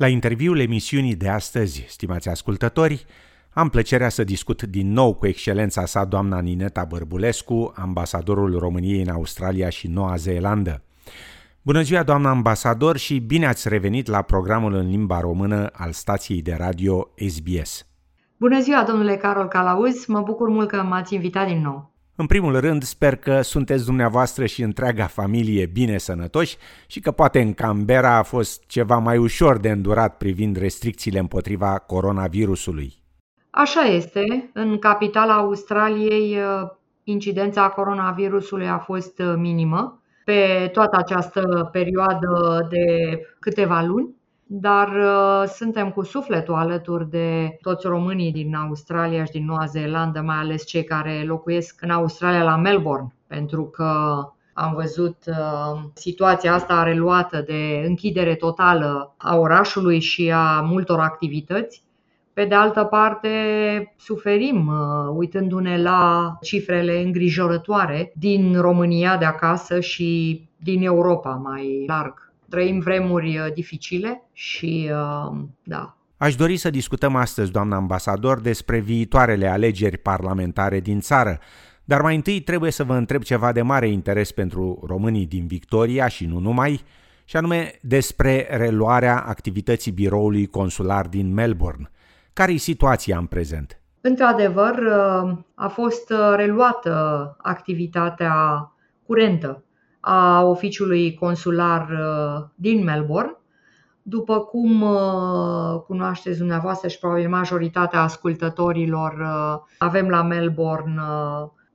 La interviul emisiunii de astăzi, stimați ascultători, am plăcerea să discut din nou cu excelența sa doamna Nineta Bărbulescu, ambasadorul României în Australia și Noua Zeelandă. Bună ziua, doamna ambasador, și bine ați revenit la programul în limba română al stației de radio SBS. Bună ziua, domnule Carol Calauz, mă bucur mult că m-ați invitat din nou. În primul rând, sper că sunteți dumneavoastră și întreaga familie bine sănătoși și că poate în Canberra a fost ceva mai ușor de îndurat privind restricțiile împotriva coronavirusului. Așa este. În capitala Australiei, incidența coronavirusului a fost minimă pe toată această perioadă de câteva luni dar uh, suntem cu sufletul alături de toți românii din Australia și din Noua Zeelandă, mai ales cei care locuiesc în Australia la Melbourne, pentru că am văzut uh, situația asta reluată de închidere totală a orașului și a multor activități. Pe de altă parte, suferim uh, uitându-ne la cifrele îngrijorătoare din România de acasă și din Europa mai larg trăim vremuri uh, dificile și uh, da. Aș dori să discutăm astăzi, doamna ambasador, despre viitoarele alegeri parlamentare din țară, dar mai întâi trebuie să vă întreb ceva de mare interes pentru românii din Victoria și nu numai, și anume despre reluarea activității biroului consular din Melbourne. Care e situația în prezent? Într-adevăr, uh, a fost reluată activitatea curentă a oficiului consular uh, din Melbourne. După cum uh, cunoașteți dumneavoastră și probabil majoritatea ascultătorilor, uh, avem la Melbourne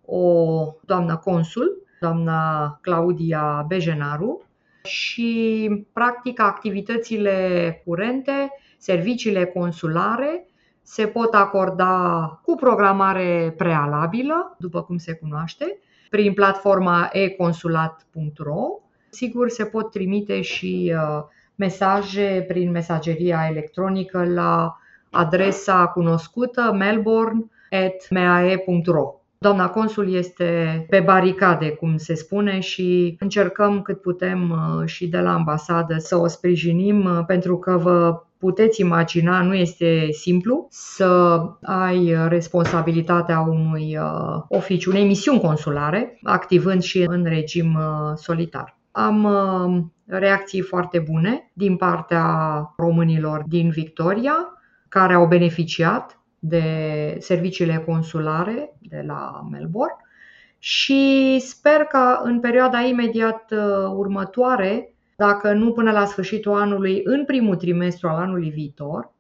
o doamnă consul, doamna Claudia Bejenaru, și practic activitățile curente, serviciile consulare se pot acorda cu programare prealabilă, după cum se cunoaște, prin platforma econsulat.ro. Sigur, se pot trimite și uh, mesaje prin mesageria electronică la adresa cunoscută melbourne.mae.ro. Doamna consul este pe baricade, cum se spune, și încercăm cât putem uh, și de la ambasadă să o sprijinim, uh, pentru că vă puteți imagina, nu este simplu să ai responsabilitatea unui uh, oficiu, unei misiuni consulare, activând și în regim solitar. Am reacții foarte bune din partea românilor din Victoria, care au beneficiat de serviciile consulare de la Melbourne și sper că în perioada imediat uh, următoare, dacă nu până la sfârșitul anului, în primul trimestru al anului viitor,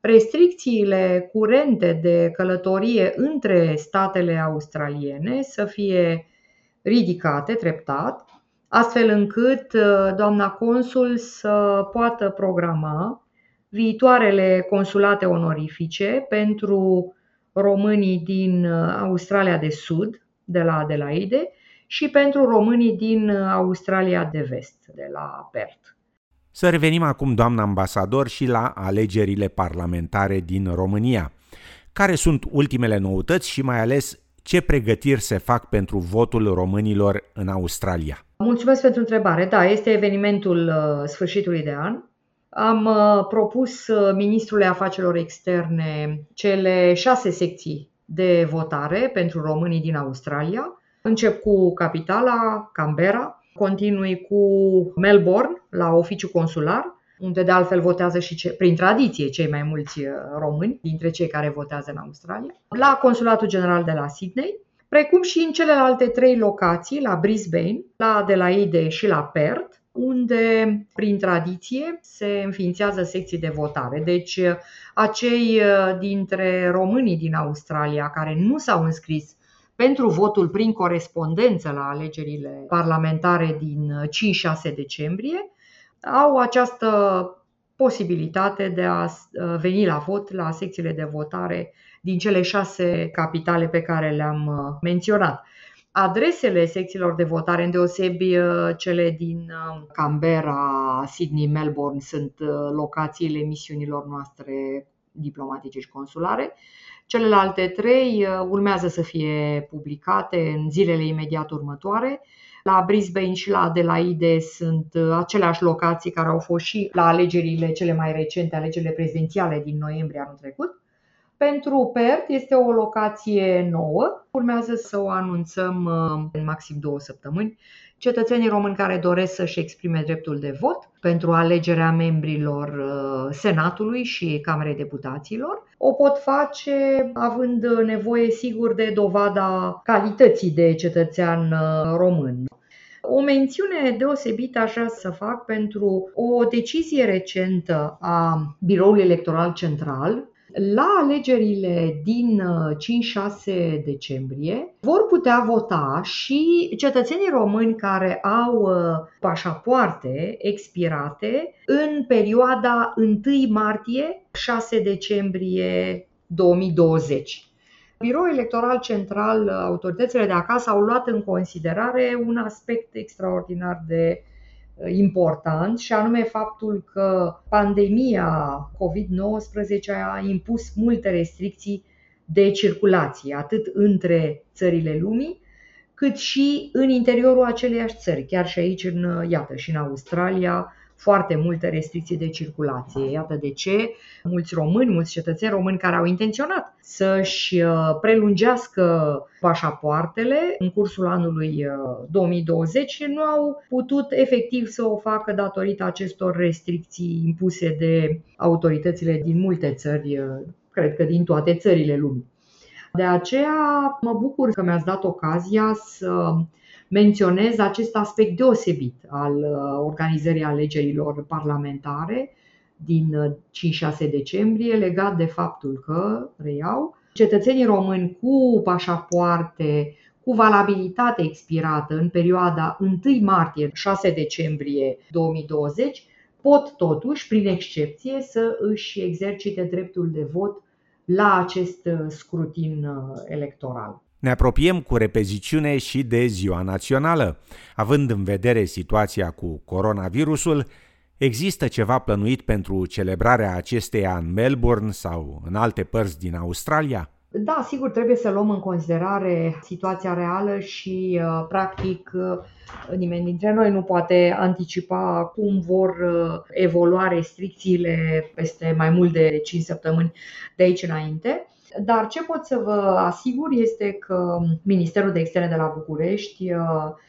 restricțiile curente de călătorie între statele australiene să fie ridicate treptat, astfel încât uh, doamna consul să poată programa viitoarele consulate onorifice pentru românii din uh, Australia de Sud, de la Adelaide, și pentru românii din uh, Australia de Vest, de la Perth. Să revenim acum, doamna ambasador, și la alegerile parlamentare din România. Care sunt ultimele noutăți și mai ales ce pregătiri se fac pentru votul românilor în Australia? Mulțumesc pentru întrebare. Da, este evenimentul uh, sfârșitului de an am uh, propus uh, ministrului afacerilor externe cele șase secții de votare pentru românii din Australia. Încep cu capitala, Canberra, continui cu Melbourne, la oficiu consular, unde de altfel votează și ce, prin tradiție cei mai mulți uh, români dintre cei care votează în Australia, la Consulatul General de la Sydney, precum și în celelalte trei locații, la Brisbane, la Adelaide și la Perth, unde, prin tradiție, se înființează secții de votare. Deci, acei uh, dintre românii din Australia care nu s-au înscris pentru votul prin corespondență la alegerile parlamentare din 5-6 decembrie, au această posibilitate de a uh, veni la vot la secțiile de votare din cele șase capitale pe care le-am uh, menționat. Adresele secțiilor de votare, îndeosebi uh, cele din uh, Canberra, Sydney, Melbourne, sunt uh, locațiile misiunilor noastre diplomatice și consulare. Celelalte trei urmează să fie publicate în zilele imediat următoare. La Brisbane și la Adelaide sunt uh, aceleași locații care au fost și la alegerile cele mai recente, alegerile prezidențiale din noiembrie anul trecut. Pentru Perth este o locație nouă. Urmează să o anunțăm uh, în maxim două săptămâni. Cetățenii români care doresc să-și exprime dreptul de vot pentru alegerea membrilor uh, Senatului și Camerei Deputaților o pot face având nevoie sigur de dovada calității de cetățean uh, român. O mențiune deosebită aș vrea să fac pentru o decizie recentă a Biroului Electoral Central la alegerile din 5-6 uh, decembrie vor putea vota și cetățenii români care au uh, pașapoarte expirate în perioada 1 martie-6 decembrie 2020. Biroul Electoral Central, autoritățile de acasă au luat în considerare un aspect extraordinar de important și anume faptul că pandemia COVID-19 a impus multe restricții de circulație, atât între țările lumii, cât și în interiorul aceleiași țări, chiar și aici, în, iată, și în Australia, foarte multe restricții de circulație. Iată de ce mulți români, mulți cetățeni români care au intenționat să-și uh, prelungească pașapoartele în cursul anului 2020 uh, nu au putut efectiv să o facă datorită acestor restricții impuse de autoritățile din multe țări, uh, cred că din toate țările lumii. De aceea mă bucur că mi-ați dat ocazia să menționez acest aspect deosebit al uh, organizării alegerilor parlamentare din 5-6 uh, decembrie, legat de faptul că, reiau, cetățenii români cu pașapoarte cu valabilitate expirată în perioada 1 martie-6 decembrie 2020 pot totuși, prin excepție, să își exercite dreptul de vot la acest uh, scrutin electoral. Ne apropiem cu repeziciune și de ziua națională. Având în vedere situația cu coronavirusul, există ceva plănuit pentru celebrarea acesteia în Melbourne sau în alte părți din Australia? Da, sigur, trebuie să luăm în considerare situația reală și, uh, practic, uh, nimeni dintre noi nu poate anticipa cum vor uh, evolua restricțiile peste mai mult de 5 săptămâni de aici înainte. Dar ce pot să vă asigur este că Ministerul de Externe de la București uh,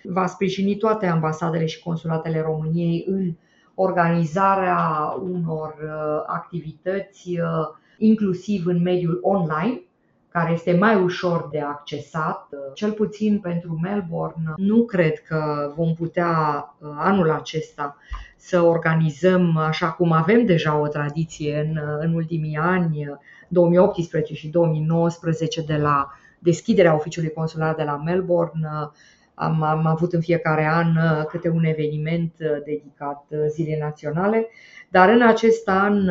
va sprijini toate ambasadele și consulatele României în organizarea unor uh, activități, uh, inclusiv în mediul online, care este mai ușor de accesat, cel puțin pentru Melbourne. Nu cred că vom putea anul acesta să organizăm, așa cum avem deja o tradiție în, în ultimii ani, 2018 și 2019 de la deschiderea oficiului consular de la Melbourne. Am, am avut în fiecare an uh, câte un eveniment uh, dedicat uh, zilei naționale, dar în acest an,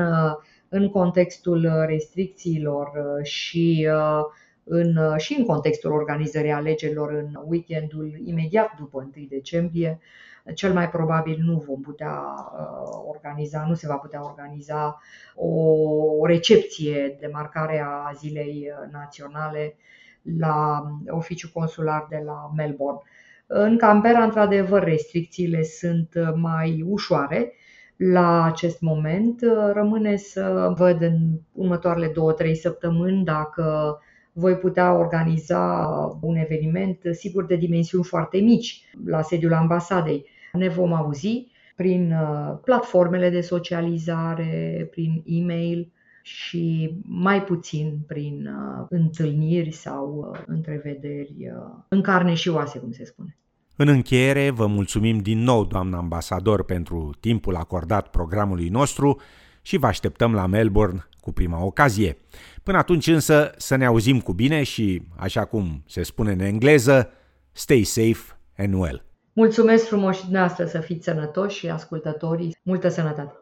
în contextul restricțiilor și în, și în contextul organizării alegerilor în weekendul imediat după 1 decembrie, cel mai probabil nu vom putea uh, organiza, nu se va putea organiza o recepție de marcare a zilei uh, naționale la oficiul consular de la Melbourne. În Canberra, într-adevăr, restricțiile sunt uh, mai ușoare la acest moment. Rămâne să văd în următoarele două-trei săptămâni dacă voi putea organiza un eveniment, sigur, de dimensiuni foarte mici, la sediul ambasadei ne vom auzi prin uh, platformele de socializare, prin e-mail și mai puțin prin uh, întâlniri sau uh, întrevederi în carne și oase, cum se spune. În încheiere, vă mulțumim din nou, doamnă ambasador, pentru timpul acordat programului nostru și vă așteptăm la Melbourne cu prima ocazie. Până atunci însă să ne auzim cu bine și, așa cum se spune în engleză, stay safe and well. Mulțumesc frumos și dumneavoastră să fiți sănătoși și ascultătorii. Multă sănătate!